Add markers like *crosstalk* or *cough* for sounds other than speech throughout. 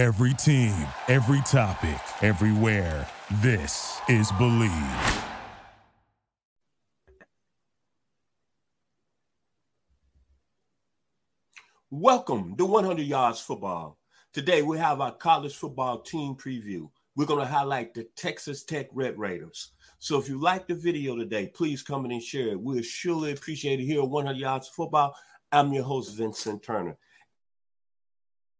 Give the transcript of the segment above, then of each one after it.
Every team, every topic, everywhere. This is Bleav. Welcome to 100 Yards Football. Today we have our college football team preview. We're going to highlight the Texas Tech Red Raiders. So if you like the video today, please come in and share it. We'll surely appreciate it here at 100 Yards Football. I'm your host, Vincent Turner.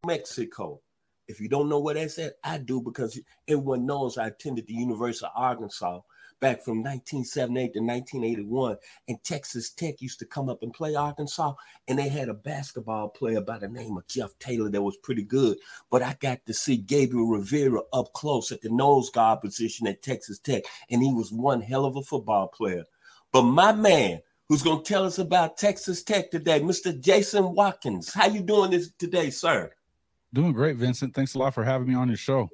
Mexico. If you don't know what that's at, I do because everyone knows I attended the University of Arkansas back from 1978 to 1981. And Texas Tech used to come up and play Arkansas, and they had a basketball player by the name of Jeff Taylor that was pretty good. But I got to see Gabriel Rivera up close at the nose guard position at Texas Tech, and he was one hell of a football player. But my man, who's going to tell us about Texas Tech today, Mr. Jason Watkins. How you doing this today, sir? Doing great, Vincent. Thanks a lot for having me on your show.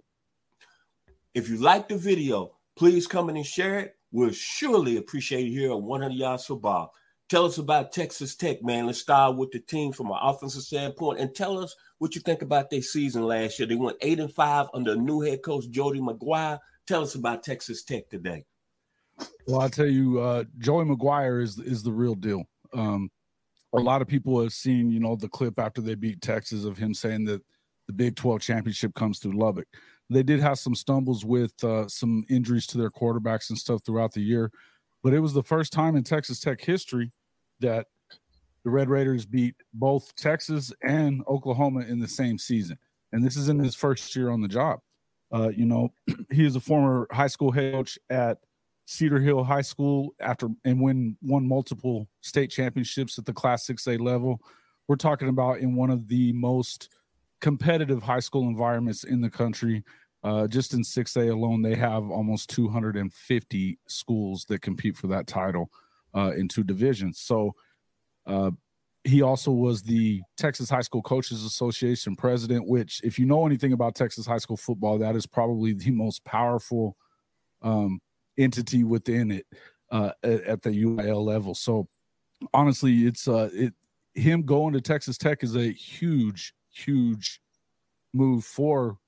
If you like the video, Please come in and share it. We'll surely appreciate it here at 100 Yards Football. Tell us about Texas Tech, man. Let's start with the team from an offensive standpoint and tell us what you think about their season last year. They went eight and five under new head coach Joey McGuire. Tell us about Texas Tech today. Well, I'll tell you, uh, Joey McGuire is is the real deal. Um, a lot of people have seen, you know, the clip after they beat Texas of him saying that the Big 12 championship comes through Lubbock. They did have some stumbles with uh, some injuries to their quarterbacks and stuff throughout the year, but it was the first time in Texas Tech history that the Red Raiders beat both Texas and Oklahoma in the same season. And this is in his first year on the job. Uh, you know, *clears throat* he is a former high school head coach at Cedar Hill High School after and win won multiple state championships at the Class 6A level. We're talking about in one of the most competitive high school environments in the country. Uh, just in 6A alone, they have almost 250 schools that compete for that title uh, in two divisions. So uh, he also was the Texas High School Coaches Association president, which, if you know anything about Texas high school football, that is probably the most powerful um, entity within it uh, at, at, the UIL level. So honestly, it's uh, it him going to Texas Tech is a huge huge move for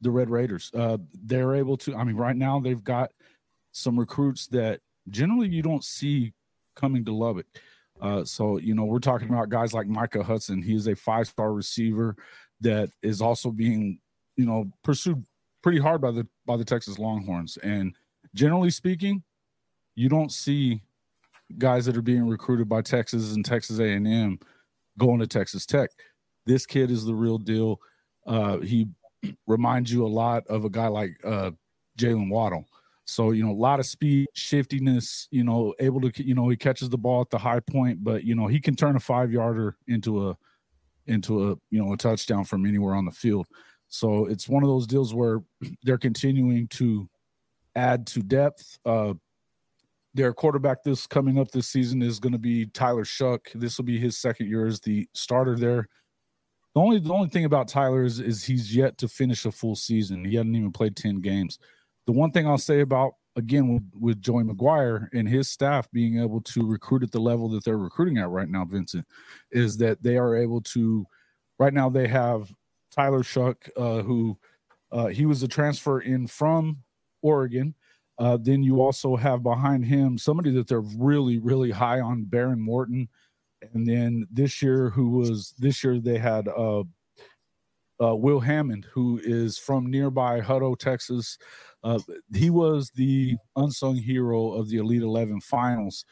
the Red Raiders. Uh, they're able to, I mean, right now they've got some recruits that generally you don't see coming to Lubbock. Uh, so, you know, we're talking about guys like Micah Hudson. He is a five star receiver that is also being, you know, pursued pretty hard by the by the Texas Longhorns. And generally speaking, you don't see guys that are being recruited by Texas and Texas A&M going to Texas Tech. This kid is the real deal. Uh, he reminds you a lot of a guy like uh, Jaylen Waddle. So, you know, a lot of speed, shiftiness, you know, able to, you know, he catches the ball at the high point, but, you know, he can turn a five yarder into a, into a, you know, a touchdown from anywhere on the field. So it's one of those deals where *clears throat* they're continuing to add to depth. Uh, their quarterback this coming up this season is going to be Tyler Shough. This will be his second year as the starter there. The only the only thing about Tyler is, is he's yet to finish a full season. He hasn't even played 10 games. The one thing I'll say about again with, with Joey McGuire and his staff being able to recruit at the level that they're recruiting at right now, Vincent, is that they are able to right now they have Tyler Shough, uh, who uh, he was a transfer in from Oregon. Uh, then you also have behind him somebody that they're really, really high on, Behren Morton and then this year who was this year they had uh, uh, Will Hammond, who is from nearby Hutto, Texas. Uh, he was the unsung hero of the Elite Eleven finals.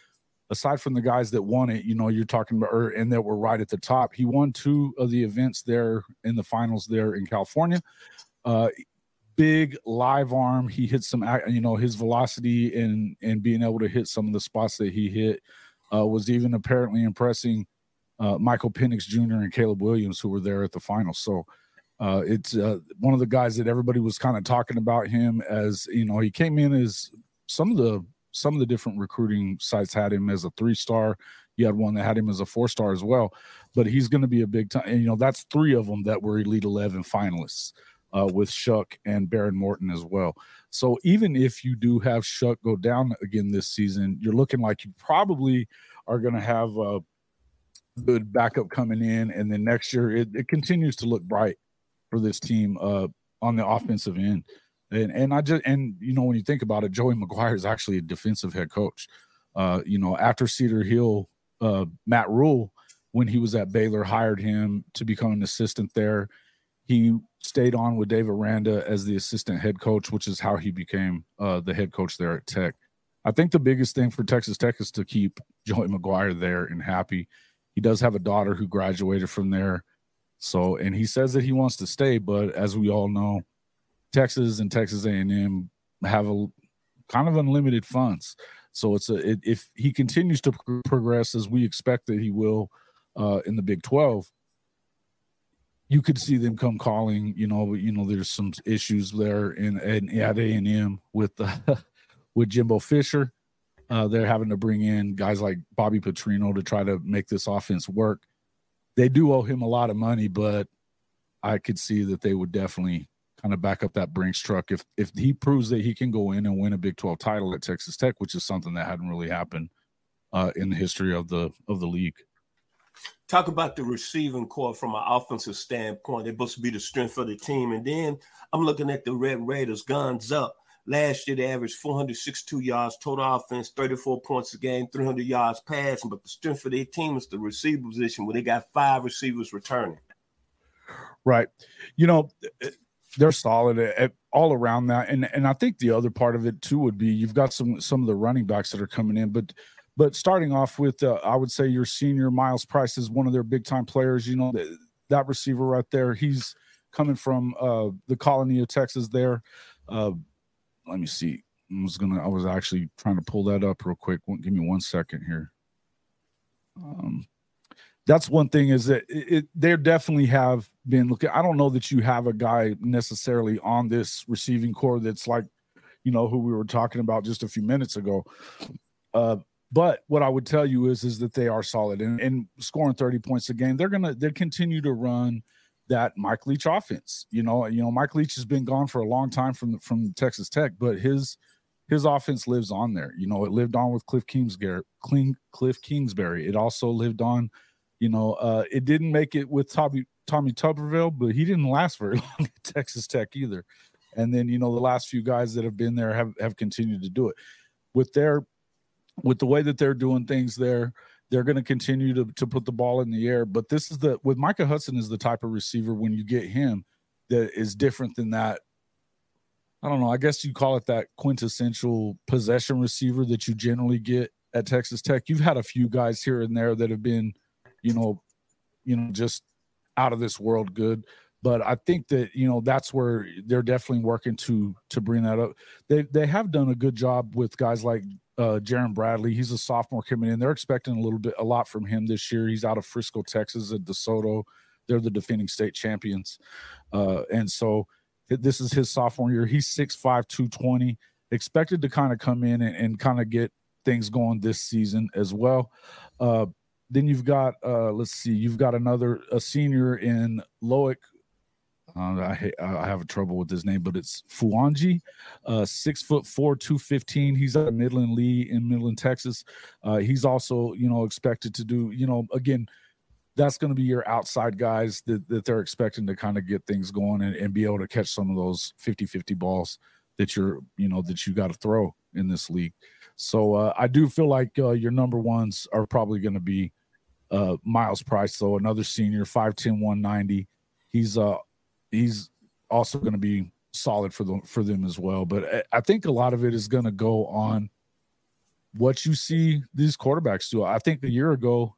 Aside from the guys that won it, you know, you're talking about, or, and that were right at the top. He won two of the events there in the finals there in California. Uh, big live arm. He hit some, you know, his velocity and and being able to hit some of the spots that he hit uh, was even apparently impressing uh, Michael Penix Jr. and Caleb Williams, who were there at the final. So uh, it's uh, one of the guys that everybody was kind of talking about him as you know he came in as some of the some of the different recruiting sites had him as a three star. You had one that had him as a four star as well, but he's going to be a big time. And you know that's three of them that were Elite Eleven finalists uh, with Shough and Behren Morton as well. So even if you do have Shough go down again this season, you're looking like you probably are going to have a good backup coming in, and then next year it, it continues to look bright for this team uh, on the offensive end. And and I just and you know when you think about it, Joey McGuire is actually a defensive head coach. Uh, you know, after Cedar Hill, uh, Matt Rhule, when he was at Baylor, hired him to become an assistant there. He stayed on with Dave Aranda as the assistant head coach, which is how he became uh, the head coach there at Tech. I think the biggest thing for Texas Tech is to keep Joey McGuire there and happy. He does have a daughter who graduated from there. So, and he says that he wants to stay, but as we all know, Texas and Texas A&M have a kind of unlimited funds. So it's a it, if he continues to progress as we expect that he will uh, in the Big 12, you could see them come calling. You know, you know, there's some issues there in, in at A and M with uh, *laughs* with Jimbo Fisher. Uh, they're having to bring in guys like Bobby Petrino to try to make this offense work. They do owe him a lot of money, but I could see that they would definitely kind of back up that Brinks truck if if he proves that he can go in and win a Big 12 title at Texas Tech, which is something that hadn't really happened uh, in the history of the of the league. Talk about the receiving corps from an offensive standpoint. They're supposed to be the strength of the team. And then I'm looking at the Red Raiders, guns up. Last year, they averaged 462 yards total offense, 34 points a game, 300 yards passing. But the strength of their team is the receiver position, where they got five receivers returning. Right. You know, they're solid at, all around that, and and I think the other part of it too would be you've got some some of the running backs that are coming in, but but starting off with, uh, I would say your senior Myles Price is one of their big time players. You know that, that receiver right there. He's coming from uh, the colony of Texas. There, uh, let me see. I was gonna. I was actually trying to pull that up real quick. Give me one second here. Um, that's one thing is that it, it they definitely have been looking. I don't know that you have a guy necessarily on this receiving corps that's like, you know, who we were talking about just a few minutes ago. Uh, but what I would tell you is is that they are solid and, and scoring 30 points a game. They're gonna they continue to run that Mike Leach offense. You know, you know, Mike Leach has been gone for a long time from from Texas Tech, but his his offense lives on there. You know, it lived on with Cliff Kingsbury. Cliff Kingsbury. It also lived on you know, uh, it didn't make it with Tommy Tommy Tuberville, but he didn't last very *laughs* long at Texas Tech either. And then you know the last few guys that have been there have have continued to do it with their with the way that they're doing things there. They're going to continue to to put the ball in the air. But this is the with Micah Hudson is the type of receiver when you get him that is different than that. I don't know. I guess you call it that quintessential possession receiver that you generally get at Texas Tech. You've had a few guys here and there that have been you know, you know, just out of this world good. But I think that you know that's where they're definitely working to to bring that up. They they have done a good job with guys like uh Jerand Bradley. He's a sophomore coming in. They're expecting a little bit a lot from him this year. He's out of Frisco, Texas at DeSoto. They're the defending state champions. Uh, and so this is his sophomore year. He's 6'5, 220, expected to kind of come in and, and kind of get things going this season as well. Uh, then you've got uh let's see you've got another a senior in loic uh, I, I have a trouble with his name, but it's Fouonji, uh, six foot four, two fifteen. He's at Midland Lee in Midland, Texas. Uh, he's also, you know, expected to do, you know, again, that's going to be your outside guys that, that they're expecting to kind of get things going and, and be able to catch some of those 50 50 balls that you're, you know, that you got to throw in this league. So uh, I do feel like uh, your number ones are probably going to be uh, Myles Price, though another senior, 5'10", 190. He's uh he's also going to be solid for them for them as well. But I, think a lot of it is going to go on what you see these quarterbacks do. I think a year ago,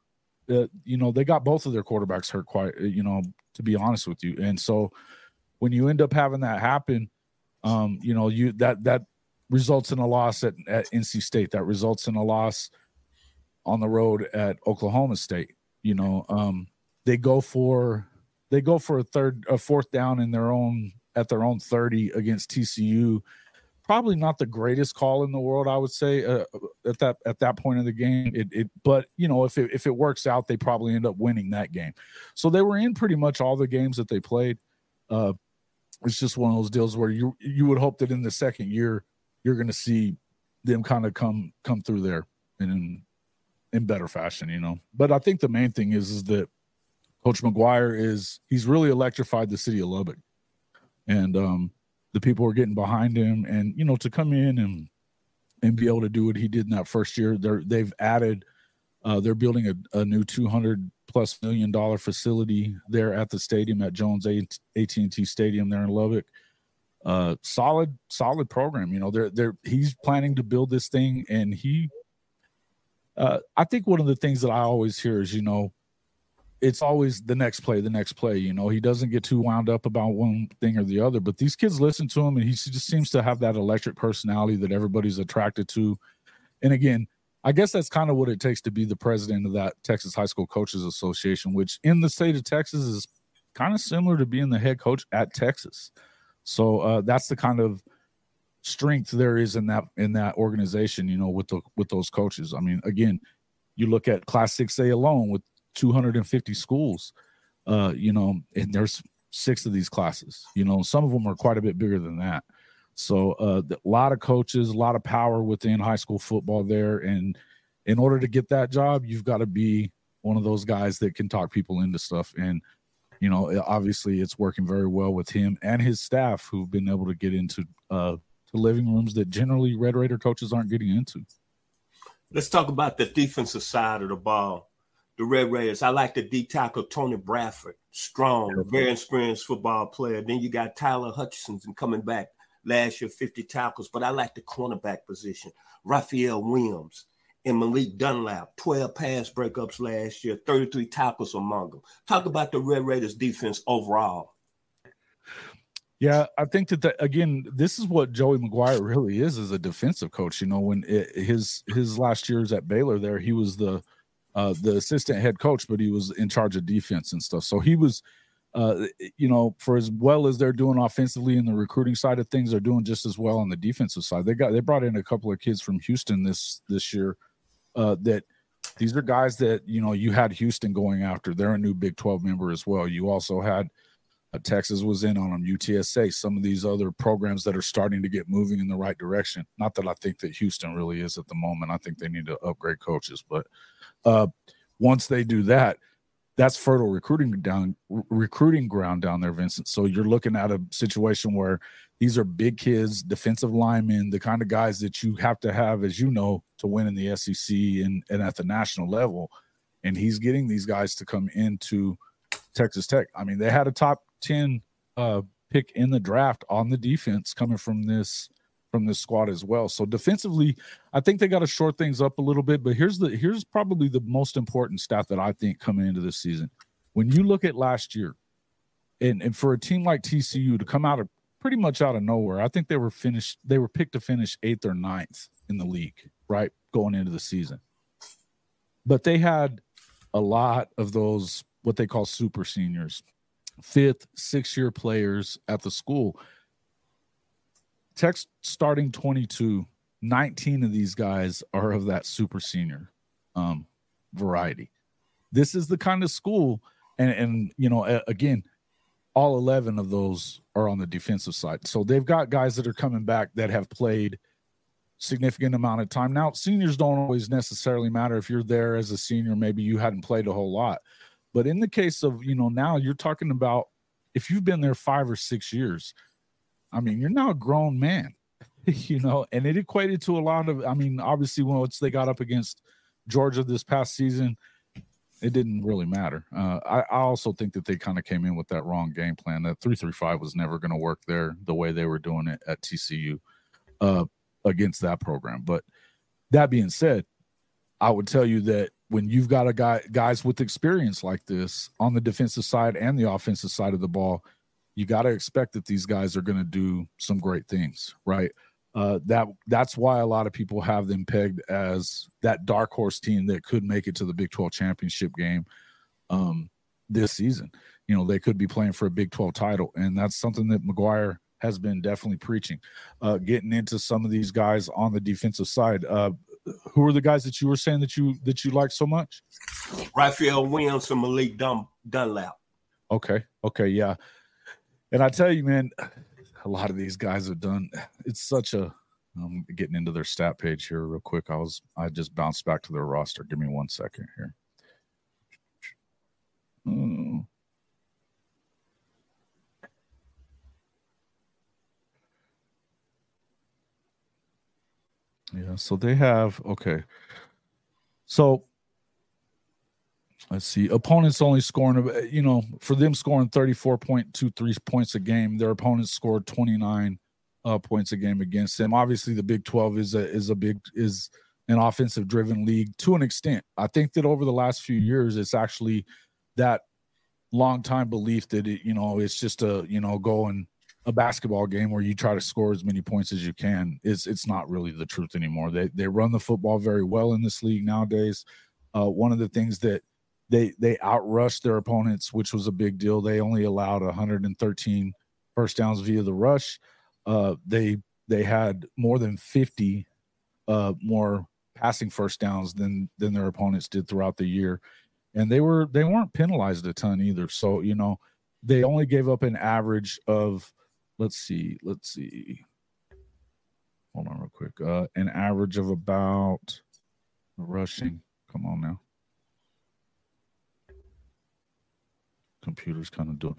uh, you know, they got both of their quarterbacks hurt quite, you know, to be honest with you. And so when you end up having that happen, um, you know, you that that results in a loss at, at NC State. That results in a loss on the road at Oklahoma State. You know, um, they go for they go for a third, a fourth down in their own at their own thirty against TCU. Probably not the greatest call in the world, I would say, uh, at that at that point of the game. It, it, but you know, if it if it works out, they probably end up winning that game. So they were in pretty much all the games that they played. Uh, it's just one of those deals where you you would hope that in the second year you're going to see them kind of come come through there in, in better fashion, you know. But I think the main thing is is that Coach McGuire is he's really electrified the city of Lubbock. and um, the people are getting behind him, and you know to come in and and be able to do what he did in that first year. They're they've added. Uh, they're building a, a new 200 plus million dollar facility there at the stadium at Jones AT&T Stadium there in Lubbock. Uh, solid, solid program. You know, they're they're he's planning to build this thing, and he. Uh, I think one of the things that I always hear is, you know, it's always the next play, the next play. You know, he doesn't get too wound up about one thing or the other, but these kids listen to him and he just seems to have that electric personality that everybody's attracted to. And again, I guess that's kind of what it takes to be the president of that Texas High School Coaches Association, which in the state of Texas is kind of similar to being the head coach at Texas. So uh, that's the kind of strength there is in that in that organization, you know, with the with those coaches. I mean, again, you look at Class 6A alone with 250 schools, uh, you know, and there's six of these classes, you know, some of them are quite a bit bigger than that. So uh, a lot of coaches, a lot of power within high school football there, and in order to get that job, you've got to be one of those guys that can talk people into stuff. And you know, obviously, it's working very well with him and his staff, who've been able to get into uh, to living rooms that generally Red Raider coaches aren't getting into. Let's talk about the defensive side of the ball. The Red Raiders. I like the D tackle Tony Bradford, strong, very experienced football player. Then you got Tyler Hutchinson coming back last year, 50 tackles, but I like the cornerback position. Raphael Williams and Malik Dunlap, 12 pass breakups last year, 33 tackles among them. Talk about the Red Raiders defense overall. Yeah, I think that the, again, this is what Joey McGuire really is as a defensive coach. You know, when it, his his last years at Baylor, there he was the uh, the assistant head coach, but he was in charge of defense and stuff. So he was uh, you know, for as well as they're doing offensively in the recruiting side of things, they're doing just as well on the defensive side. They got they brought in a couple of kids from Houston this this year. Uh, that these are guys that you know you had Houston going after. They're a new Big Twelve member as well. You also had Texas was in on them, UTSA, some of these other programs that are starting to get moving in the right direction. Not that I think that Houston really is at the moment. I think they need to upgrade coaches, but uh, once they do that, that's fertile recruiting down recruiting ground down there, Vincent. So you're looking at a situation where these are big kids, defensive linemen, the kind of guys that you have to have, as you know, to win in the SEC and, and at the national level. And he's getting these guys to come into Texas Tech. I mean, they had a top 10 uh, pick in the draft on the defense coming from this from this squad as well. So defensively, I think they got to short things up a little bit. But here's the here's probably the most important stat that I think coming into this season. When you look at last year, and, and for a team like TCU to come out of pretty much out of nowhere, I think they were finished, they were picked to finish eighth or ninth in the league, right? Going into the season. But they had a lot of those what they call super seniors, fifth, six year players at the school Tech starting 22, 19 of these guys are of that super senior um, variety. This is the kind of school, and and you know, again, all 11 of those are on the defensive side. So they've got guys that are coming back that have played significant amount of time. Now, seniors don't always necessarily matter if you're there as a senior, maybe you hadn't played a whole lot. But in the case of, you know, now you're talking about if you've been there 5 or 6 years, I mean, you're now a grown man, *laughs* you know, and it equated to a lot of, I mean, obviously, once they got up against Georgia this past season, it didn't really matter. Uh, I, I, also think that they kind of came in with that wrong game plan. That three three five was never going to work there the way they were doing it at TCU uh, against that program. But that being said, I would tell you that when you've got a guy guys with experience like this on the defensive side and the offensive side of the ball, you got to expect that these guys are going to do some great things, right? Uh, that that's why a lot of people have them pegged as that dark horse team that could make it to the Big 12 championship game um, this season. You know, they could be playing for a Big 12 title, and that's something that McGuire has been definitely preaching. Uh, getting into some of these guys on the defensive side. Uh, who are the guys that you were saying that you that you like so much? Raphael Williams and Malik Dun- Dunlap. Okay. Okay. Yeah. And I tell you, man, a lot of these guys have done. It's such a. I'm getting into their stat page here real quick. I was I just bounced back to their roster. Give me one second here. Hmm. Yeah, so they have okay. So let's see. Opponents only scoring, you know, for them scoring 34.23 points a game, their opponents scored 29 uh, points a game against them. Obviously, the Big 12 is a is a big is an offensive driven league to an extent. I think that over the last few years, it's actually that long time belief that it, you know, it's just a, you know, going a basketball game where you try to score as many points as you can. It's it's not really the truth anymore. They they run the football very well in this league nowadays. Uh, one of the things that they they outrushed their opponents, which was a big deal. They only allowed 113 first downs via the rush. Uh, they they had more than 50 uh, more passing first downs than than their opponents did throughout the year, and they were they weren't penalized a ton either. So you know they only gave up an average of let's see let's see. Hold on real quick. Uh, an average of about rushing. Come on now. Computer's kind of doing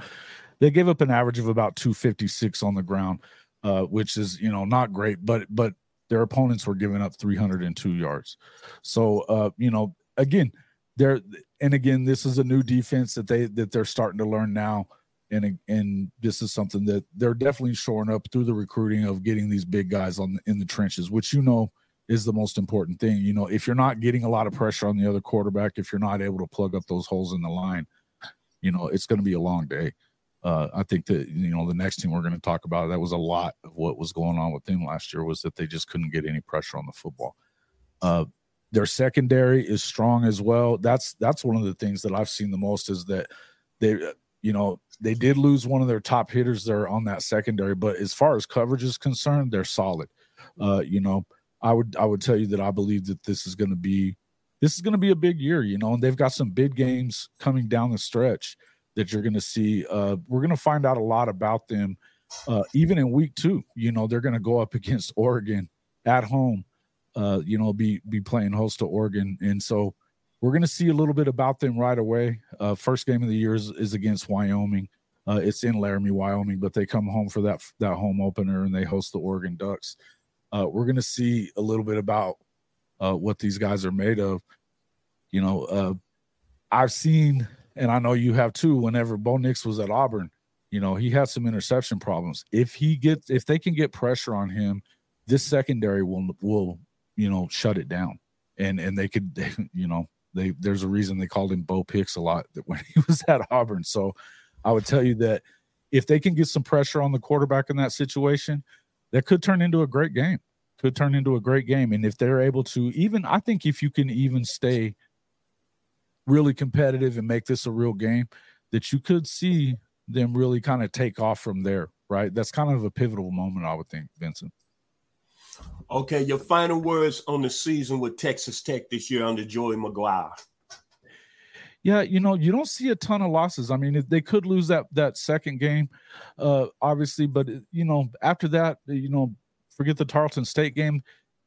they gave up an average of about 256 on the ground uh, which is you know not great but but their opponents were giving up 302 yards. So uh, you know again they're and again this is a new defense that they that they're starting to learn now and and this is something that they're definitely shoring up through the recruiting of getting these big guys on in the trenches which you know is the most important thing you know if you're not getting a lot of pressure on the other quarterback if you're not able to plug up those holes in the line you know, it's going to be a long day. Uh, I think that you know the next team we're going to talk about that was a lot of what was going on with them last year was that they just couldn't get any pressure on the football. Uh, their secondary is strong as well. That's that's one of the things that I've seen the most is that they you know they did lose one of their top hitters there on that secondary, but as far as coverage is concerned, they're solid. Uh, you know, I would I would tell you that I believe that this is going to be this is going to be a big year, you know, and they've got some big games coming down the stretch that you're going to see. Uh, we're going to find out a lot about them, uh, even in week two. You know, they're going to go up *laughs* against Oregon at home. Uh, you know, be be playing host to Oregon, and so we're going to see a little bit about them right away. Uh, first game of the year is, is against Wyoming. Uh, it's in Laramie, Wyoming, but they come home for that that home opener and they host the Oregon Ducks. Uh, we're going to see a little bit about uh, what these guys are made of. You know, uh, I've seen, and I know you have too. Whenever Bo Nix was at Auburn, you know he had some interception problems. If he gets, if they can get pressure on him, this secondary will will you know shut it down, and and they could, *laughs* you know, they there's a reason they called him Bo Picks a lot that *laughs* when he was at Auburn. So I would tell you that if they can get some pressure on the quarterback in that situation, that could turn into a great game could turn into a great game. And if they're able to, even I think if you can even stay really competitive and make this a real game, that you could see them really kind of take off from there, right? That's kind of a pivotal moment, I would think, Vincent. Okay, your final words on the season with Texas Tech this year under Joey McGuire. Yeah, you know, you don't see a ton of losses. I mean, they could lose that that second game, uh, obviously, but you know, after that, you know, forget the Tarleton State game.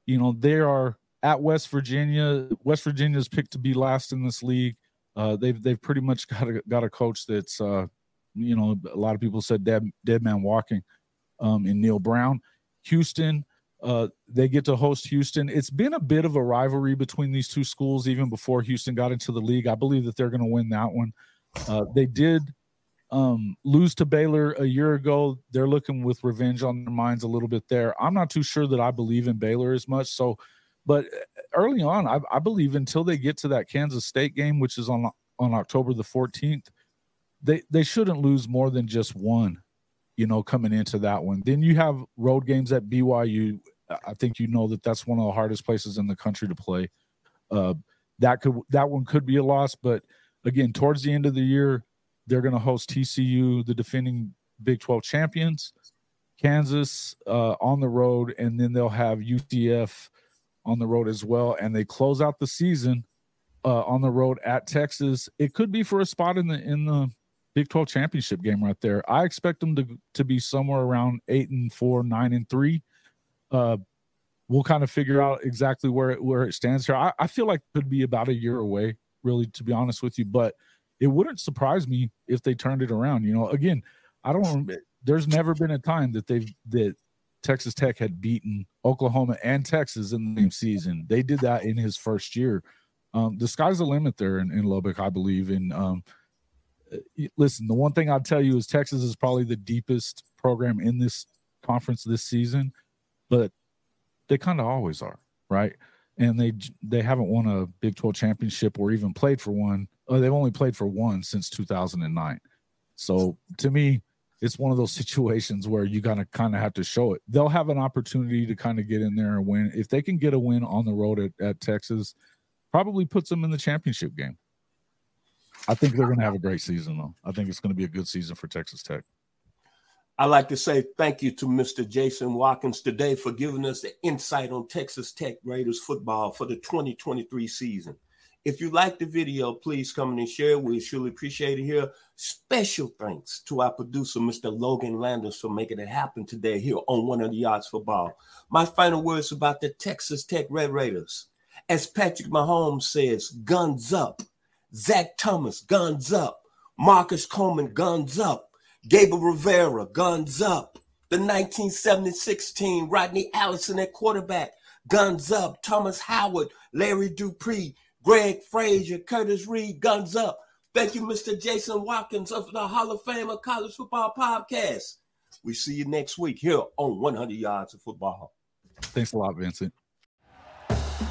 You know, they are at West Virginia. West Virginia is picked to be last in this league. Uh, they've they've pretty much got a got a coach that's uh, you know a lot of people said dead dead man walking um, in Neal Brown. Houston, uh, they get to host Houston. It's been a bit of a rivalry between these two schools even before Houston got into the league. I believe that they're going to win that one. Uh, they did um, lose to Baylor a year ago. They're looking with revenge on their minds a little bit there. I'm not too sure that I believe in Baylor as much. So, but uh, early on, I, I believe until they get to that Kansas State game, which is on on October the 14th, they they shouldn't lose more than just one. You know, coming into that one. Then you have road games at BYU. I think you know that that's one of the hardest places in the country to play. Uh, that could that one could be a loss, but again, towards the end of the year, they're going to host TCU, the defending Big 12 champions, Kansas uh, on the road, and then they'll have UCF on the road as well. And they close out the season uh, on the road at Texas. It could be for a spot in the in the Big 12 championship game right there. I expect them to to be somewhere around eight and four, nine and three. Uh, we'll kind of figure out exactly where it, where it stands here. I, I feel like it could be about a year away, really, to be honest with you. But it wouldn't surprise me if they turned it around. You know, again, I don't. There's never been a time that they've that Texas Tech had beaten Oklahoma and Texas in the same season. They did that in his first year. Um, the sky's the limit there in, in Lubbock, I believe. And um, listen, the one thing I'll tell you is Texas is probably the deepest program in this conference this season, but they kind of always are, right? And they they haven't won a Big 12 championship or even played for one. Oh, they've only played for one since 2009. So to me, it's one of those *laughs* situations where you gotta kind of have to show it. They'll have an opportunity to kind of get in there and win. If they can get a win on the road at, at Texas, probably puts them in the championship game. I think they're going to have a great season, though. I think it's going to be a good season for Texas Tech. I'd like to say thank you to Mr. Jason Watkins today for giving us the insight on Texas Tech Raiders football for the 2023 season. If you like the video, please come and share. We surely appreciate it here. Special thanks to our producer, Mr. Logan Landers, for making it happen today here on 100 Yards Football. My final words about the Texas Tech Red Raiders. As Patrick Mahomes says, guns up. Zach Thomas, guns up. Marcus Coleman, guns up. Gabriel Rivera, guns up. The 1976 team, Rodney Allison at quarterback, guns up. Thomas Howard, Larry Dupree, Greg Frazier, Curtis Reed, guns up. Thank you, Mr. Jason Watkins of the Hall of Fame of College Football Podcast. We see you next week here on 100 Yards of Football. Thanks a lot, Vincent.